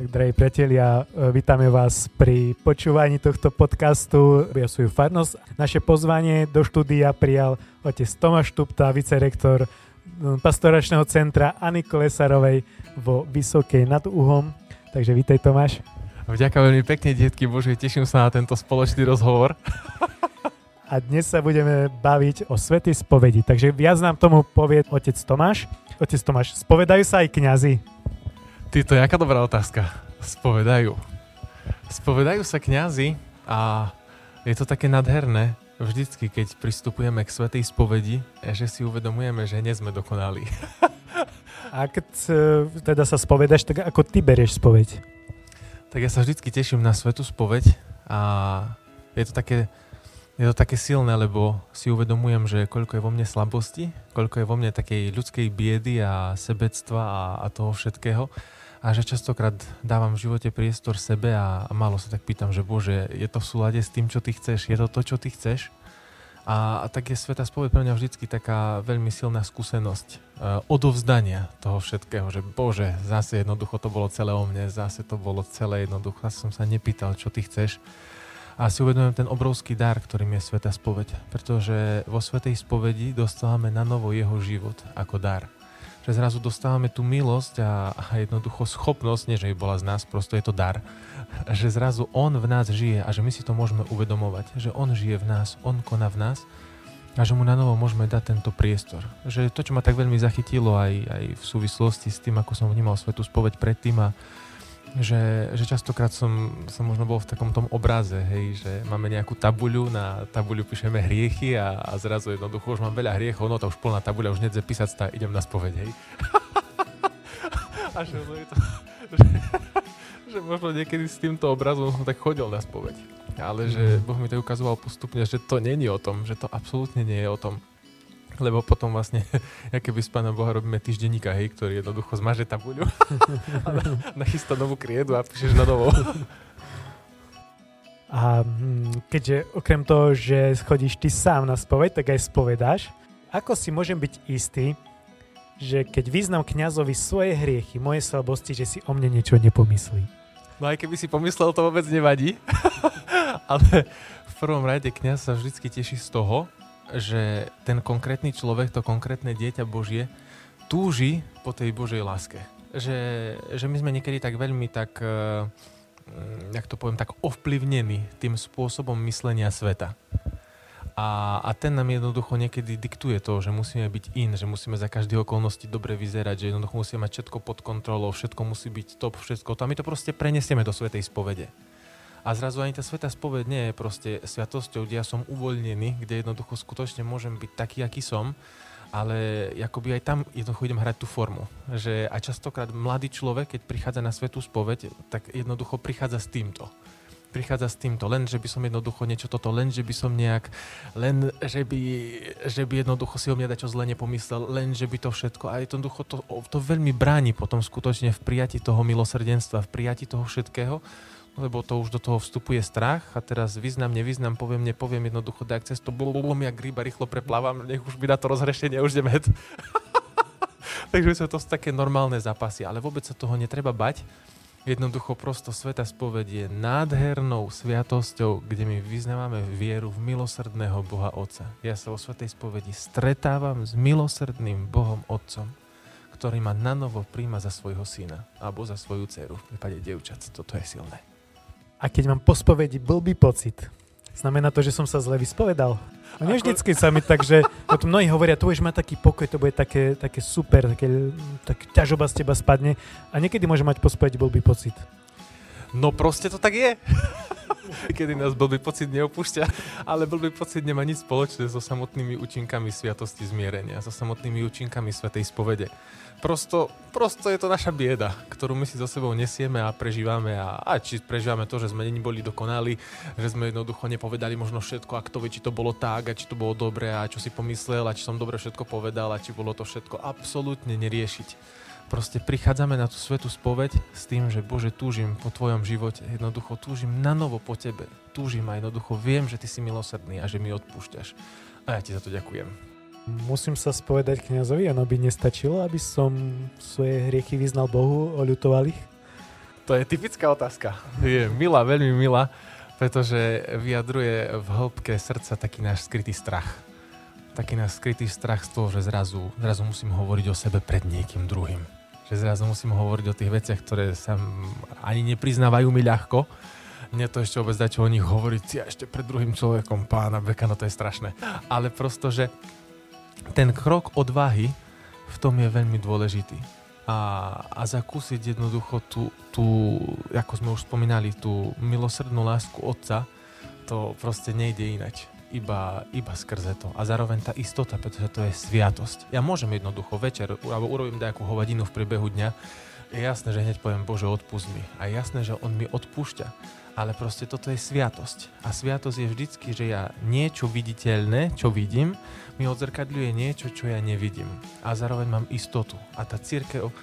Tak, drahí priatelia, e, vítame vás pri počúvaní tohto podcastu Ja svoju farnosť. Naše pozvanie do štúdia prijal otec Tomáš Tupta, vicerektor pastoračného centra Ani Kolesarovej vo Vysokej nad Uhom. Takže vítaj Tomáš. Vďaka veľmi pekne, detky Bože, teším sa na tento spoločný rozhovor. A dnes sa budeme baviť o svetej spovedi. Takže viac nám tomu povie otec Tomáš. Otec Tomáš, spovedajú sa aj kňazi? Ty, to je aká dobrá otázka. Spovedajú. Spovedajú sa kňazi a je to také nadherné, vždycky, keď pristupujeme k svetej spovedi, že si uvedomujeme, že nie sme dokonali. A keď e, teda sa spovedaš, tak ako ty berieš spoveď? Tak ja sa vždycky teším na svetú spoveď a je to také, je to také silné, lebo si uvedomujem, že koľko je vo mne slabosti, koľko je vo mne takej ľudskej biedy a sebectva a, a toho všetkého a že častokrát dávam v živote priestor sebe a, a málo sa tak pýtam, že Bože, je to v súlade s tým, čo ty chceš? Je to to, čo ty chceš? A, a tak je Sveta spoveď pre mňa vždycky taká veľmi silná skúsenosť uh, odovzdania toho všetkého, že Bože, zase jednoducho to bolo celé o mne, zase to bolo celé jednoducho, zase som sa nepýtal, čo ty chceš. A si uvedomujem ten obrovský dar, ktorým je Sveta spoveď, pretože vo Svetej spovedi dostávame na novo jeho život ako dar že zrazu dostávame tú milosť a, a jednoducho schopnosť, nie že by bola z nás, prosto je to dar, že zrazu On v nás žije a že my si to môžeme uvedomovať, že On žije v nás, On koná v nás a že mu na novo môžeme dať tento priestor. Že to, čo ma tak veľmi zachytilo aj, aj v súvislosti s tým, ako som vnímal svetu spoveď predtým a že, že častokrát som, som možno bol v takom tom obraze, hej, že máme nejakú tabuľu, na tabuľu píšeme hriechy a, a zrazu jednoducho už mám veľa hriechov, no to už plná tabuľa, už nedze písať, tá, idem na spoveď, hej. a že no je to, že, že možno niekedy s týmto obrazom som tak chodil na spoveď. Ale že mhm. Boh mi to ukazoval postupne, že to není o tom, že to absolútne nie je o tom lebo potom vlastne, ja keby s pánom Boha robíme týždenníka, hej, ktorý jednoducho zmaže tabuľu a nachystá novú kriedu a píšeš na novo. A hm, keďže okrem toho, že chodíš ty sám na spoveď, tak aj spovedáš, ako si môžem byť istý, že keď vyznám kňazovi svoje hriechy, moje slabosti, že si o mne niečo nepomyslí? No aj keby si pomyslel, to vôbec nevadí. Ale v prvom rade kňaz sa vždy teší z toho, že ten konkrétny človek, to konkrétne dieťa Božie, túži po tej Božej láske. Že, že my sme niekedy tak veľmi tak, uh, jak to poviem, tak ovplyvnení tým spôsobom myslenia sveta. A, a ten nám jednoducho niekedy diktuje to, že musíme byť in, že musíme za každé okolnosti dobre vyzerať, že jednoducho musíme mať všetko pod kontrolou, všetko musí byť top, všetko to. A my to proste prenesieme do Svetej spovede. A zrazu ani tá sveta spoveď nie je proste sviatosťou, kde ja som uvoľnený, kde jednoducho skutočne môžem byť taký, aký som, ale akoby aj tam jednoducho idem hrať tú formu. Že a častokrát mladý človek, keď prichádza na svetú spoveď, tak jednoducho prichádza s týmto prichádza s týmto, len že by som jednoducho niečo toto, len že by som nejak, len že by, že by jednoducho si o mňa čo zle nepomyslel, len že by to všetko a jednoducho to, to veľmi bráni potom skutočne v prijati toho milosrdenstva, v prijati toho všetkého, lebo to už do toho vstupuje strach a teraz vyznám, nevyznám, poviem, nepoviem, jednoducho daj cez to blum, jak ryba rýchlo preplávam, nech už by na to rozhrešenie už ideme. Takže sú to také normálne zápasy, ale vôbec sa toho netreba bať. Jednoducho prosto Sveta spoveď je nádhernou sviatosťou, kde my vyznávame vieru v milosrdného Boha Otca. Ja sa vo Svetej spovedi stretávam s milosrdným Bohom Otcom, ktorý ma na novo príjma za svojho syna alebo za svoju dceru v prípade devčat. Toto je silné. A keď mám po spovedi blbý pocit, znamená to, že som sa zle vyspovedal? No nie vždycky sa mi tak, že o tom mnohí hovoria, tu budeš mať taký pokoj, to bude také, také super, také, tak ťažoba z teba spadne a niekedy môže mať po spovedi blbý pocit. No proste to tak je. Kedy nás blbý pocit neopúšťa, ale blbý pocit nemá nič spoločné so samotnými účinkami sviatosti zmierenia, so samotnými účinkami svetej spovede. Prosto, prosto je to naša bieda, ktorú my si so sebou nesieme a prežívame. A, a či prežívame to, že sme není boli dokonali, že sme jednoducho nepovedali možno všetko, a kto vie, či to bolo tak, a či to bolo dobré, a čo si pomyslel, a či som dobre všetko povedal, a či bolo to všetko absolútne neriešiť. Proste prichádzame na tú svetú spoveď s tým, že Bože, túžim po tvojom živote, jednoducho túžim na novo po tebe, túžim a jednoducho viem, že ty si milosrdný a že mi odpúšťaš. A ja ti za to ďakujem musím sa spovedať kňazovi, ono by nestačilo, aby som svoje hriechy vyznal Bohu, oľutoval ich? To je typická otázka. Je milá, veľmi milá, pretože vyjadruje v hĺbke srdca taký náš skrytý strach. Taký náš skrytý strach z toho, že zrazu, zrazu musím hovoriť o sebe pred niekým druhým. Že zrazu musím hovoriť o tých veciach, ktoré sa ani nepriznávajú mi ľahko. Nie to ešte vôbec dať, čo o nich hovoriť si ešte pred druhým človekom, pána Beka, no to je strašné. Ale prosto, že ten krok odvahy v tom je veľmi dôležitý. A, a zakúsiť jednoducho tú, tú, ako sme už spomínali, tú milosrdnú lásku Otca, to proste nejde inač. Iba, iba skrze to. A zároveň tá istota, pretože to je sviatosť. Ja môžem jednoducho večer, alebo urobím nejakú hovadinu v priebehu dňa, je jasné, že hneď poviem, Bože, odpust mi. A je jasné, že On mi odpúšťa. Ale proste toto je sviatosť. A sviatosť je vždycky, že ja niečo viditeľné, čo vidím, mi odzrkadľuje niečo, čo ja nevidím. A zároveň mám istotu. A tá církev,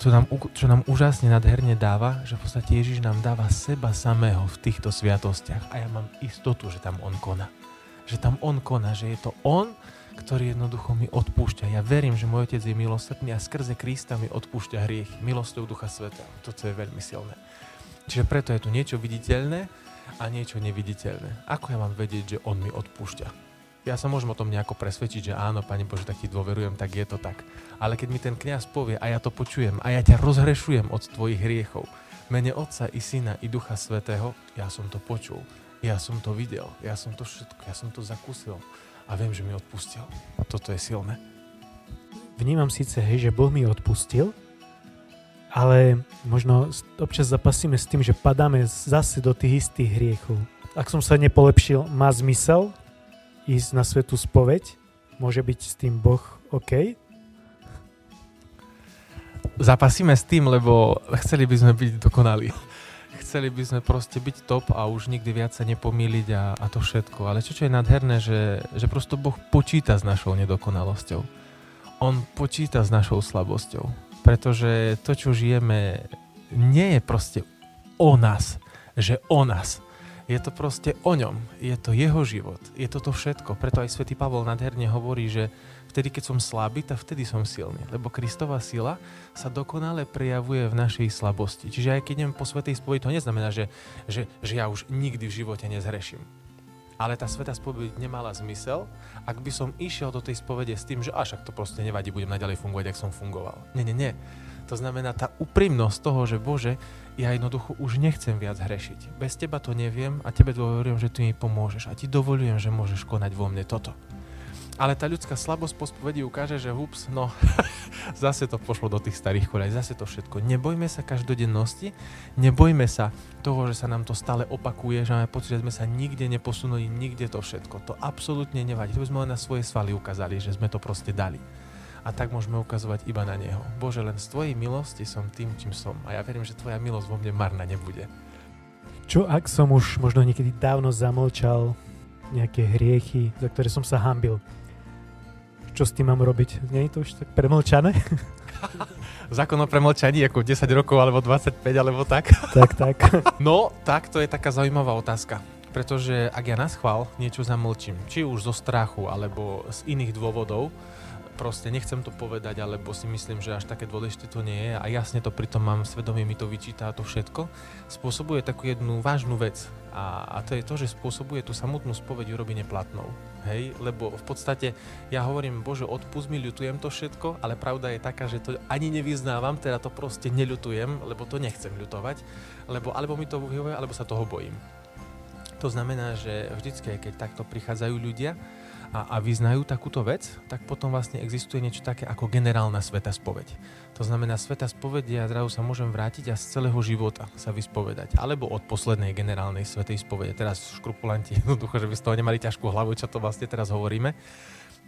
čo nám, čo nám úžasne nadherne dáva, že v podstate Ježiš nám dáva seba samého v týchto sviatostiach. A ja mám istotu, že tam On koná. Že tam On koná, že je to On, ktorý jednoducho mi odpúšťa. Ja verím, že môj Otec je milosrdný a skrze Krista mi odpúšťa hriech milosťou Ducha Sveta. Toto je veľmi silné. Čiže preto je tu niečo viditeľné a niečo neviditeľné. Ako ja mám vedieť, že On mi odpúšťa? ja sa môžem o tom nejako presvedčiť, že áno, Pane Bože, tak ti dôverujem, tak je to tak. Ale keď mi ten kňaz povie a ja to počujem a ja ťa rozhrešujem od tvojich hriechov, mene Otca i Syna i Ducha Svetého, ja som to počul, ja som to videl, ja som to všetko, ja som to zakúsil a viem, že mi odpustil. Toto je silné. Vnímam síce, hej, že Boh mi odpustil, ale možno občas zapasíme s tým, že padáme zase do tých istých hriechov. Ak som sa nepolepšil, má zmysel ísť na svetú spoveď? Môže byť s tým Boh OK? Zapasíme s tým, lebo chceli by sme byť dokonalí. Chceli by sme proste byť top a už nikdy viac sa nepomýliť a, a to všetko. Ale čo, čo je nádherné, že, že prosto Boh počíta s našou nedokonalosťou. On počíta s našou slabosťou. Pretože to, čo žijeme, nie je proste o nás, že o nás je to proste o ňom, je to jeho život, je to to všetko. Preto aj svätý Pavol nádherne hovorí, že vtedy, keď som slabý, tak vtedy som silný. Lebo Kristová sila sa dokonale prejavuje v našej slabosti. Čiže aj keď idem po svetej spovedi, to neznamená, že, že, že ja už nikdy v živote nezhreším. Ale tá sveta spoveď nemala zmysel, ak by som išiel do tej spovede s tým, že až ak to proste nevadí, budem naďalej fungovať, ak som fungoval. Nie, nie, nie. To znamená tá úprimnosť toho, že Bože, ja jednoducho už nechcem viac hrešiť. Bez teba to neviem a tebe dôverujem, že ty mi pomôžeš a ti dovolujem, že môžeš konať vo mne toto. Ale tá ľudská slabosť po spovedi ukáže, že hups, no zase to pošlo do tých starých koľaj, zase to všetko. Nebojme sa každodennosti, nebojme sa toho, že sa nám to stále opakuje, že máme pocit, že sme sa nikde neposunuli, nikde to všetko. To absolútne nevadí. To by sme len na svoje svaly ukázali, že sme to proste dali a tak môžeme ukazovať iba na Neho. Bože, len z Tvojej milosti som tým, čím som a ja verím, že Tvoja milosť vo mne marná nebude. Čo ak som už možno niekedy dávno zamlčal nejaké hriechy, za ktoré som sa hambil? Čo s tým mám robiť? Nie je to už tak premlčané? Zákon o premlčaní ako 10 rokov alebo 25 alebo tak? Tak, tak. No, tak to je taká zaujímavá otázka. Pretože ak ja na schvál niečo zamlčím, či už zo strachu alebo z iných dôvodov, proste nechcem to povedať, alebo si myslím, že až také dôležité to nie je. A jasne to pritom mám svedomie, mi to vyčíta a to všetko, spôsobuje takú jednu vážnu vec. A, a to je to, že spôsobuje tú samotnú spoveď urobiť neplatnou. Hej, lebo v podstate ja hovorím, Bože, odpust mi, ľutujem to všetko, ale pravda je taká, že to ani nevyznávam, teda to proste neľutujem, lebo to nechcem ľutovať, lebo alebo mi to vyhovuje, alebo sa toho bojím. To znamená, že vždycky, keď takto prichádzajú ľudia, a, a vyznajú takúto vec, tak potom vlastne existuje niečo také ako generálna sveta spoveď. To znamená, sveta spoveď, ja zrazu sa môžem vrátiť a z celého života sa vyspovedať. Alebo od poslednej generálnej svetej spovede. Teraz škrupulanti jednoducho, že by z toho nemali ťažkú hlavu, čo to vlastne teraz hovoríme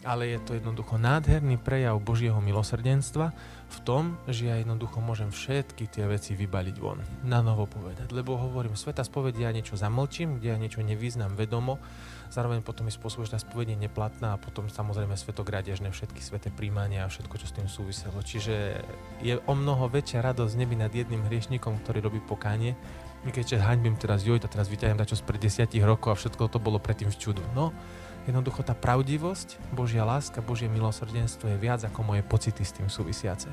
ale je to jednoducho nádherný prejav Božieho milosrdenstva v tom, že ja jednoducho môžem všetky tie veci vybaliť von, na novo povedať. Lebo hovorím, sveta spovedia ja niečo zamlčím, kde ja niečo nevyznám vedomo, zároveň potom mi spôsobuje, že tá spovedie je neplatná a potom samozrejme svetogradežné všetky sveté príjmania a všetko, čo s tým súviselo. Čiže je o mnoho väčšia radosť neby nad jedným hriešnikom, ktorý robí pokánie, keď haňbím teraz, joj, teraz vyťahujem dačo spred desiatich rokov a všetko to bolo predtým v čudu. No, Jednoducho tá pravdivosť, Božia láska, Božie milosrdenstvo je viac ako moje pocity s tým súvisiace.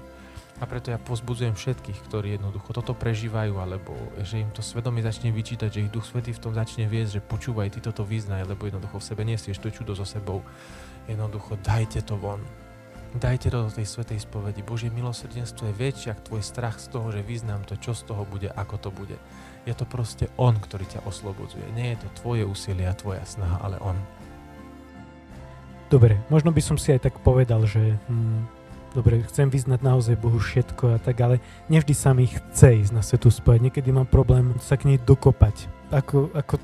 A preto ja pozbudzujem všetkých, ktorí jednoducho toto prežívajú, alebo že im to svedomie začne vyčítať, že ich Duch Svetý v tom začne viesť, že počúvaj, ty toto vyznaj, lebo jednoducho v sebe nesieš to čudo so sebou. Jednoducho dajte to von. Dajte to do tej svetej spovedi. Božie milosrdenstvo je väčšie ako tvoj strach z toho, že vyznám to, čo z toho bude, ako to bude. Je to proste On, ktorý ťa oslobodzuje. Nie je to tvoje úsilie a tvoja snaha, ale On. Dobre, možno by som si aj tak povedal, že hm, dobre, chcem vyznať naozaj Bohu všetko a tak, ale nevždy sa mi chce ísť na svetu spoveď. Niekedy mám problém sa k nej dokopať. Ako, ako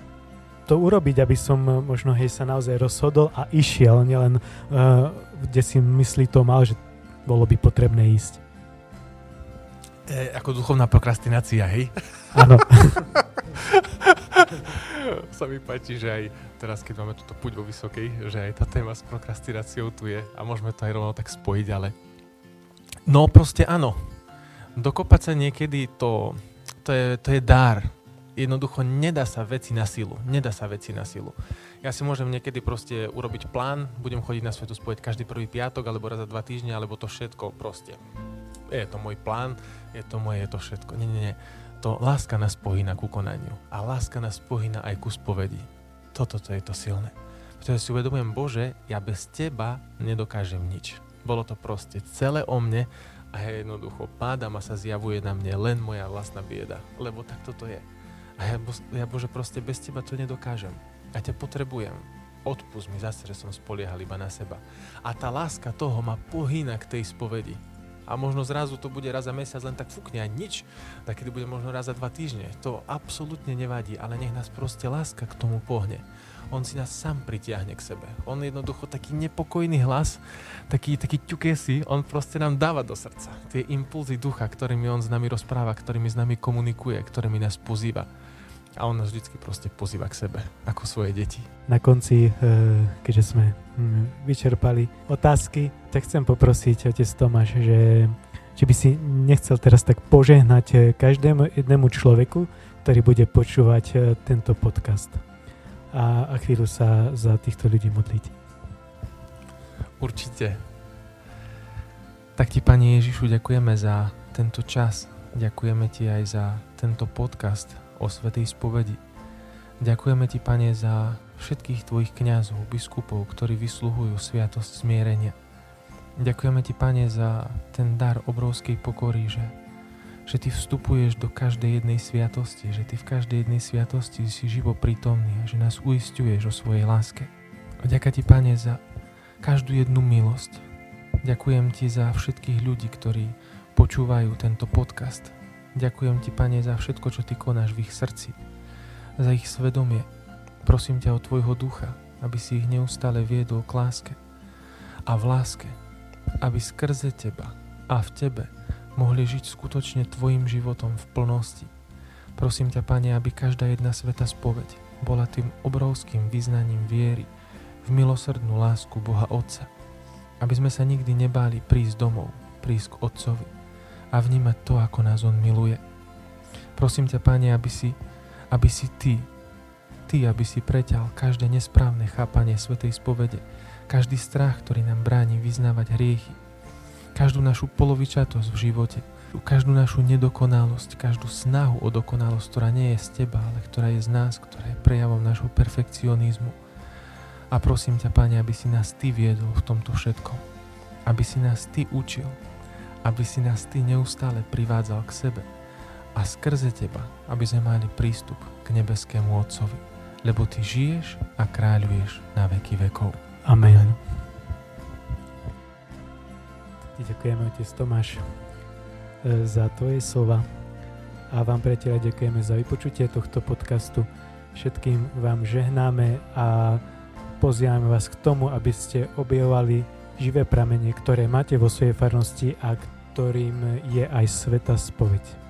to urobiť, aby som možno hej sa naozaj rozhodol a išiel, nielen uh, kde si myslí to mal, že bolo by potrebné ísť. E, ako duchovná prokrastinácia, hej? Áno. sa mi páči, že aj teraz, keď máme túto puť vo vysokej, že aj tá téma s prokrastináciou tu je a môžeme to aj rovno tak spojiť, ale No proste áno. Dokopať sa niekedy to, to, je, to je dar. Jednoducho nedá sa veci na silu. Nedá sa veci na silu. Ja si môžem niekedy proste urobiť plán, budem chodiť na svetu spojiť každý prvý piatok, alebo raz za dva týždne, alebo to všetko proste. Je to môj plán, je to moje, je to všetko. Nie, nie, nie. To láska nás pohýna ku konaniu. A láska nás pohýna aj ku spovedi. Toto to je to silné. Pretože si uvedomujem, Bože, ja bez Teba nedokážem nič. Bolo to proste celé o mne a ja jednoducho pádam a sa zjavuje na mne len moja vlastná bieda. Lebo tak toto je. A ja, ja Bože, proste bez Teba to nedokážem. Ja ťa potrebujem. Odpust mi zase, že som spoliehal iba na seba. A tá láska toho ma pohýna k tej spovedi. A možno zrazu to bude raz za mesiac len tak fúkne a nič. Tak kedy bude možno raz za dva týždne. To absolútne nevadí, ale nech nás proste láska k tomu pohne on si nás sám pritiahne k sebe. On jednoducho taký nepokojný hlas, taký, taký ťukesi, on proste nám dáva do srdca. Tie impulzy ducha, ktorými on s nami rozpráva, ktorými s nami komunikuje, ktorými nás pozýva. A on nás vždy proste pozýva k sebe, ako svoje deti. Na konci, eh, keďže sme hm, vyčerpali otázky, tak chcem poprosiť otec Tomáš, že či by si nechcel teraz tak požehnať eh, každému jednému človeku, ktorý bude počúvať eh, tento podcast a, a chvíľu sa za týchto ľudí modliť. Určite. Tak ti, Pani Ježišu, ďakujeme za tento čas. Ďakujeme ti aj za tento podcast o Svetej spovedi. Ďakujeme ti, Pane, za všetkých tvojich kňazov, biskupov, ktorí vysluhujú sviatosť zmierenia. Ďakujeme ti, Pane, za ten dar obrovskej pokory, že že ty vstupuješ do každej jednej sviatosti, že ty v každej jednej sviatosti si živo prítomný a že nás uistuješ o svojej láske. Ďaká ti, Pane, za každú jednu milosť. Ďakujem ti za všetkých ľudí, ktorí počúvajú tento podcast. Ďakujem ti, Pane, za všetko, čo ty konáš v ich srdci, za ich svedomie. Prosím ťa o tvojho ducha, aby si ich neustále viedol k láske a v láske, aby skrze teba a v tebe mohli žiť skutočne Tvojim životom v plnosti. Prosím ťa, Pane, aby každá jedna sveta spoveď bola tým obrovským vyznaním viery v milosrdnú lásku Boha Otca. Aby sme sa nikdy nebáli prísť domov, prísť k Otcovi a vnímať to, ako nás On miluje. Prosím ťa, Pane, aby si, aby si Ty, Ty, aby si preťal každé nesprávne chápanie Svetej spovede, každý strach, ktorý nám bráni vyznávať hriechy, každú našu polovičatosť v živote, každú našu nedokonalosť, každú snahu o dokonalosť, ktorá nie je z teba, ale ktorá je z nás, ktorá je prejavom nášho perfekcionizmu. A prosím ťa, Pane, aby si nás Ty viedol v tomto všetkom. Aby si nás Ty učil. Aby si nás Ty neustále privádzal k sebe. A skrze Teba, aby sme mali prístup k nebeskému Otcovi. Lebo Ty žiješ a kráľuješ na veky vekov. Amen. Amen. Ti ďakujeme, Otec Tomáš, e, za Tvoje slova a vám, priateľa, ďakujeme za vypočutie tohto podcastu. Všetkým vám žehnáme a pozývame vás k tomu, aby ste objavovali živé pramene, ktoré máte vo svojej farnosti a ktorým je aj sveta spoveď.